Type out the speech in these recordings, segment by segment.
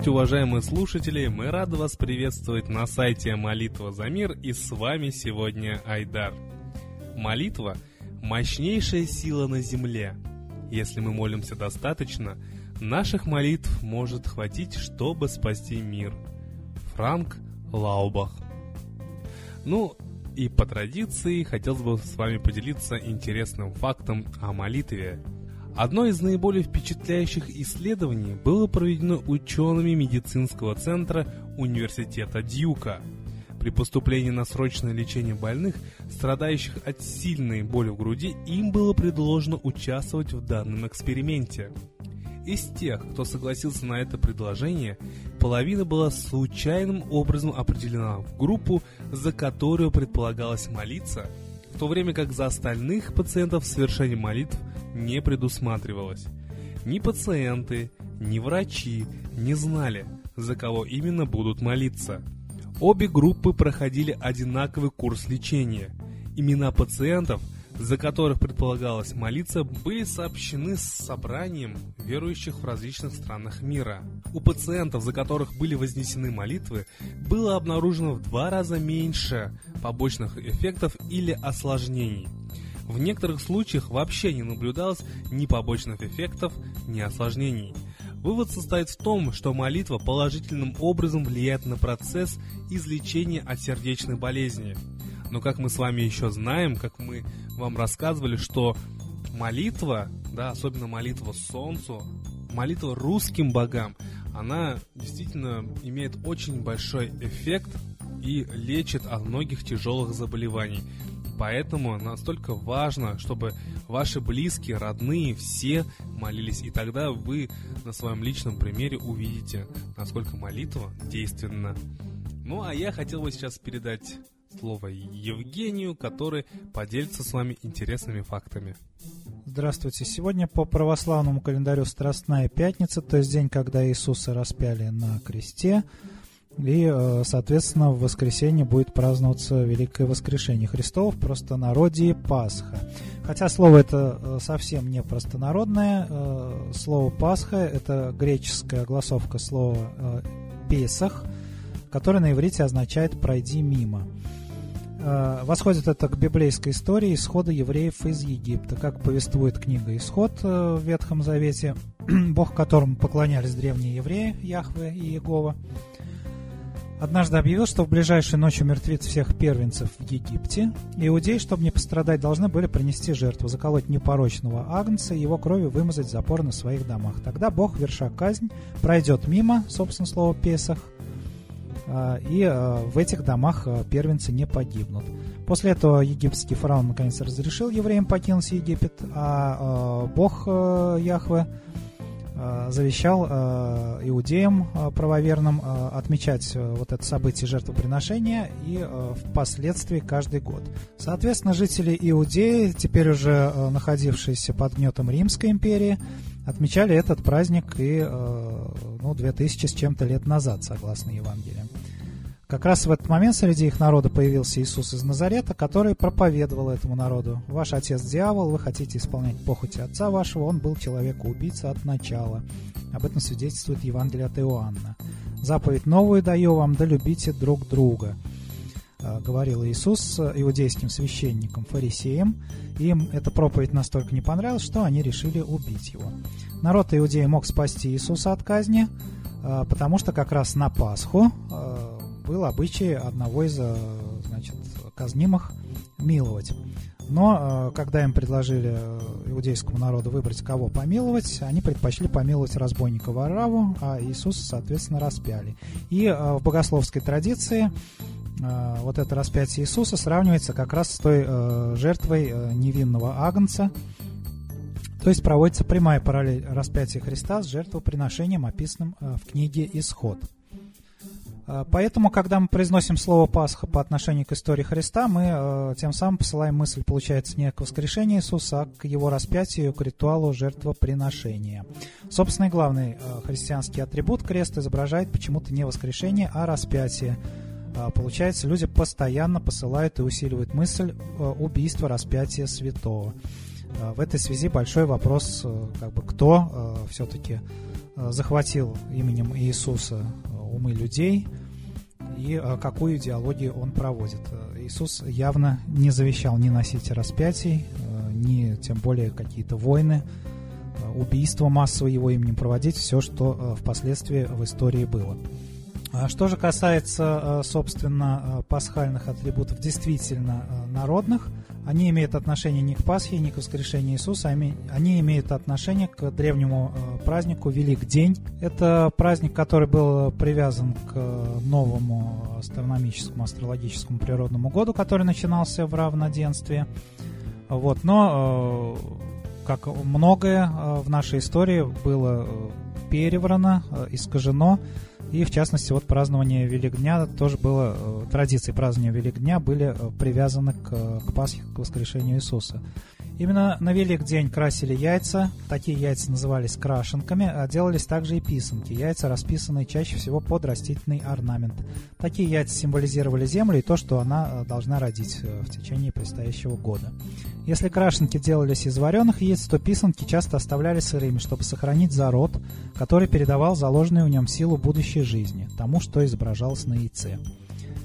Здравствуйте, уважаемые слушатели! Мы рады вас приветствовать на сайте Молитва за мир и с вами сегодня Айдар. Молитва – мощнейшая сила на земле. Если мы молимся достаточно, наших молитв может хватить, чтобы спасти мир. Франк Лаубах Ну, и по традиции хотелось бы с вами поделиться интересным фактом о молитве – Одно из наиболее впечатляющих исследований было проведено учеными медицинского центра Университета Дьюка. При поступлении на срочное лечение больных, страдающих от сильной боли в груди, им было предложено участвовать в данном эксперименте. Из тех, кто согласился на это предложение, половина была случайным образом определена в группу, за которую предполагалось молиться, то время как за остальных пациентов совершение молитв не предусматривалось. Ни пациенты, ни врачи не знали, за кого именно будут молиться. Обе группы проходили одинаковый курс лечения. Имена пациентов, за которых предполагалось молиться, были сообщены с собранием верующих в различных странах мира. У пациентов, за которых были вознесены молитвы, было обнаружено в два раза меньше побочных эффектов или осложнений – в некоторых случаях вообще не наблюдалось ни побочных эффектов, ни осложнений. Вывод состоит в том, что молитва положительным образом влияет на процесс излечения от сердечной болезни. Но как мы с вами еще знаем, как мы вам рассказывали, что молитва, да, особенно молитва Солнцу, молитва русским богам, она действительно имеет очень большой эффект и лечит от многих тяжелых заболеваний. Поэтому настолько важно, чтобы ваши близкие, родные, все молились. И тогда вы на своем личном примере увидите, насколько молитва действенна. Ну а я хотел бы сейчас передать слово Евгению, который поделится с вами интересными фактами. Здравствуйте. Сегодня по православному календарю Страстная Пятница, то есть день, когда Иисуса распяли на кресте. И, э, соответственно, в воскресенье будет праздноваться Великое Воскрешение Христово в простонародье Пасха. Хотя слово это э, совсем не простонародное. Э, слово Пасха – это греческая огласовка слова Песах, которое на иврите означает «пройди мимо». Восходит это к библейской истории исхода евреев из Египта. Как повествует книга «Исход» в Ветхом Завете, бог которому поклонялись древние евреи, Яхве и Иегова – однажды объявил, что в ближайшую ночь умертвит всех первенцев в Египте. Иудеи, чтобы не пострадать, должны были принести жертву, заколоть непорочного агнца и его кровью вымазать запор на своих домах. Тогда Бог, верша казнь, пройдет мимо, собственно, слова Песах, и а, в этих домах а, первенцы не погибнут. После этого египетский фараон наконец разрешил евреям покинуть Египет, а Бог Яхве завещал иудеям правоверным отмечать вот это событие жертвоприношения и впоследствии каждый год. Соответственно, жители Иудеи, теперь уже находившиеся под гнетом Римской империи, отмечали этот праздник и ну, 2000 с чем-то лет назад, согласно Евангелию. Как раз в этот момент среди их народа появился Иисус из Назарета, который проповедовал этому народу. «Ваш отец дьявол, вы хотите исполнять похоти отца вашего, он был человека-убийца от начала». Об этом свидетельствует Евангелие от Иоанна. «Заповедь новую даю вам, да любите друг друга», э, говорил Иисус иудейским священникам, фарисеям. Им эта проповедь настолько не понравилась, что они решили убить его. Народ иудеи мог спасти Иисуса от казни, э, потому что как раз на Пасху э, был обычай одного из э, значит, казнимых миловать. Но э, когда им предложили э, иудейскому народу выбрать, кого помиловать, они предпочли помиловать разбойника Вараву, а Иисуса, соответственно, распяли. И в богословской традиции вот это распятие Иисуса сравнивается как раз с той жертвой невинного агнца, то есть проводится прямая параллель распятия Христа с жертвоприношением, описанным в книге «Исход». А, поэтому, когда мы произносим слово Пасха по отношению к истории Христа, мы э, тем самым посылаем мысль, получается, не к воскрешению Иисуса, а к его распятию, к ритуалу жертвоприношения. Собственно, главный э, христианский атрибут крест изображает почему-то не воскрешение, а распятие. Э, получается, люди постоянно посылают и усиливают мысль убийства распятия святого. В этой связи большой вопрос, как бы, кто все-таки захватил именем Иисуса умы людей и какую идеологию он проводит. Иисус явно не завещал ни носить распятий, ни тем более какие-то войны, убийства массовые его именем проводить, все, что впоследствии в истории было. А что же касается, э, собственно, э, пасхальных атрибутов действительно э, народных, они имеют отношение не к Пасхе, не к воскрешению Иисуса, они имеют отношение к древнему празднику Велик День. Это праздник, который был привязан к новому астрономическому, астрологическому природному году, который начинался в равноденствии. Вот, но, как многое в нашей истории было переврано, искажено, и, в частности, вот празднование Великдня тоже было, э, традиции празднования Великдня были э, привязаны к, к Пасхе, к воскрешению Иисуса. Именно на Велик день красили яйца, такие яйца назывались крашенками, а делались также и писанки, яйца, расписанные чаще всего под растительный орнамент. Такие яйца символизировали землю и то, что она э, должна родить в течение предстоящего года. Если крашенки делались из вареных яиц, то писанки часто оставляли сырыми, чтобы сохранить зарод, который передавал заложенную в нем силу будущей жизни, тому, что изображалось на яйце.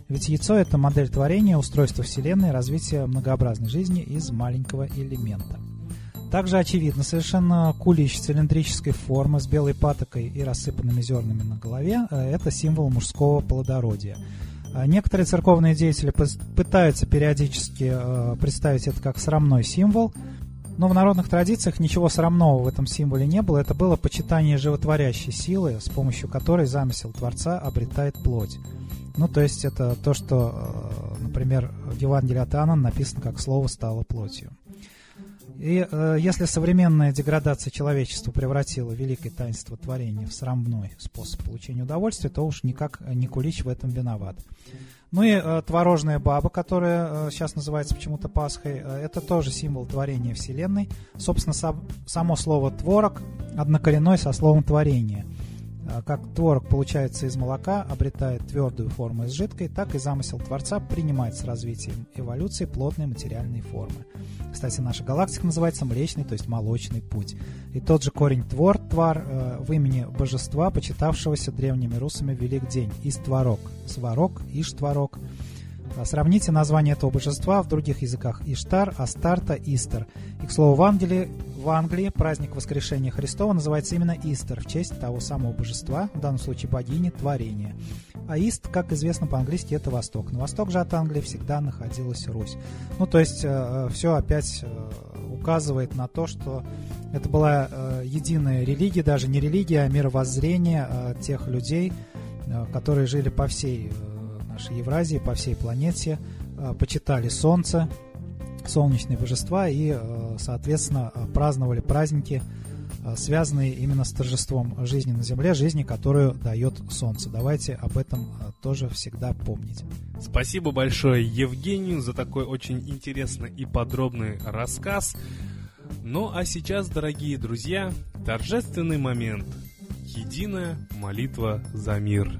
Ведь яйцо – это модель творения, устройство Вселенной, развитие многообразной жизни из маленького элемента. Также очевидно совершенно кулич цилиндрической формы с белой патокой и рассыпанными зернами на голове – это символ мужского плодородия – а некоторые церковные деятели пытаются периодически э, представить это как срамной символ, но в народных традициях ничего срамного в этом символе не было. Это было почитание животворящей силы, с помощью которой замысел Творца обретает плоть. Ну, то есть это то, что, э, например, в Евангелии от Иоанна написано, как слово стало плотью. И э, если современная деградация человечества превратила великое таинство творения в срамной способ получения удовольствия, то уж никак не Кулич в этом виноват. Ну и э, творожная баба, которая э, сейчас называется почему-то Пасхой, э, это тоже символ творения Вселенной. Собственно, сам, само слово «творог» однокоренное со словом «творение». А, как творог получается из молока, обретает твердую форму из жидкой, так и замысел Творца принимает с развитием эволюции плотные материальные формы. Кстати, наша галактика называется Млечный, то есть молочный путь. И тот же корень твор, твар, э, в имени божества, почитавшегося древними русами Велик День, Истворог, Сварог, Иштворог. А сравните название этого божества в других языках Иштар, Астарта, Истер. И, к слову, в Англии, в Англии праздник воскрешения Христова называется именно Истер, в честь того самого божества, в данном случае богини творения. А Ист, как известно по-английски, это Восток. На восток же от Англии всегда находилась Русь. Ну, то есть, э, все опять э, указывает на то, что это была э, единая религия, даже не религия, а мировоззрение э, тех людей, э, которые жили по всей э, нашей Евразии, по всей планете, э, почитали Солнце, солнечные божества и, э, соответственно, э, праздновали праздники, связанные именно с торжеством жизни на Земле, жизни, которую дает Солнце. Давайте об этом тоже всегда помнить. Спасибо большое Евгению за такой очень интересный и подробный рассказ. Ну а сейчас, дорогие друзья, торжественный момент. Единая молитва за мир.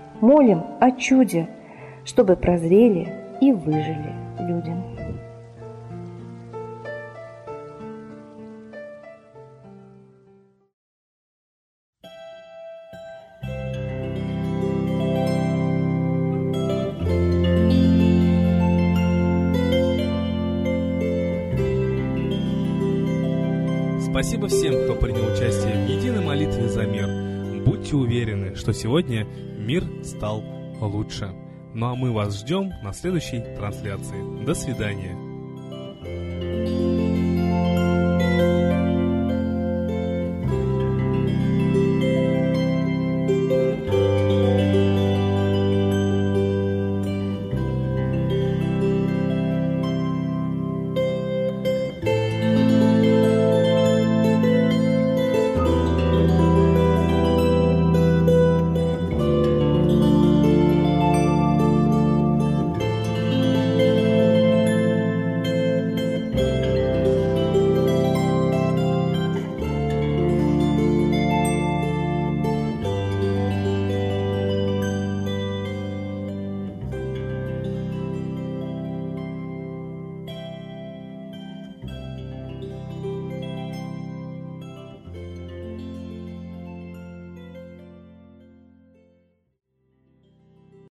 молим о чуде, чтобы прозрели и выжили люди. Спасибо всем, кто принял участие в единой молитве за мир. Будьте уверены, что сегодня мир стал лучше. Ну а мы вас ждем на следующей трансляции. До свидания.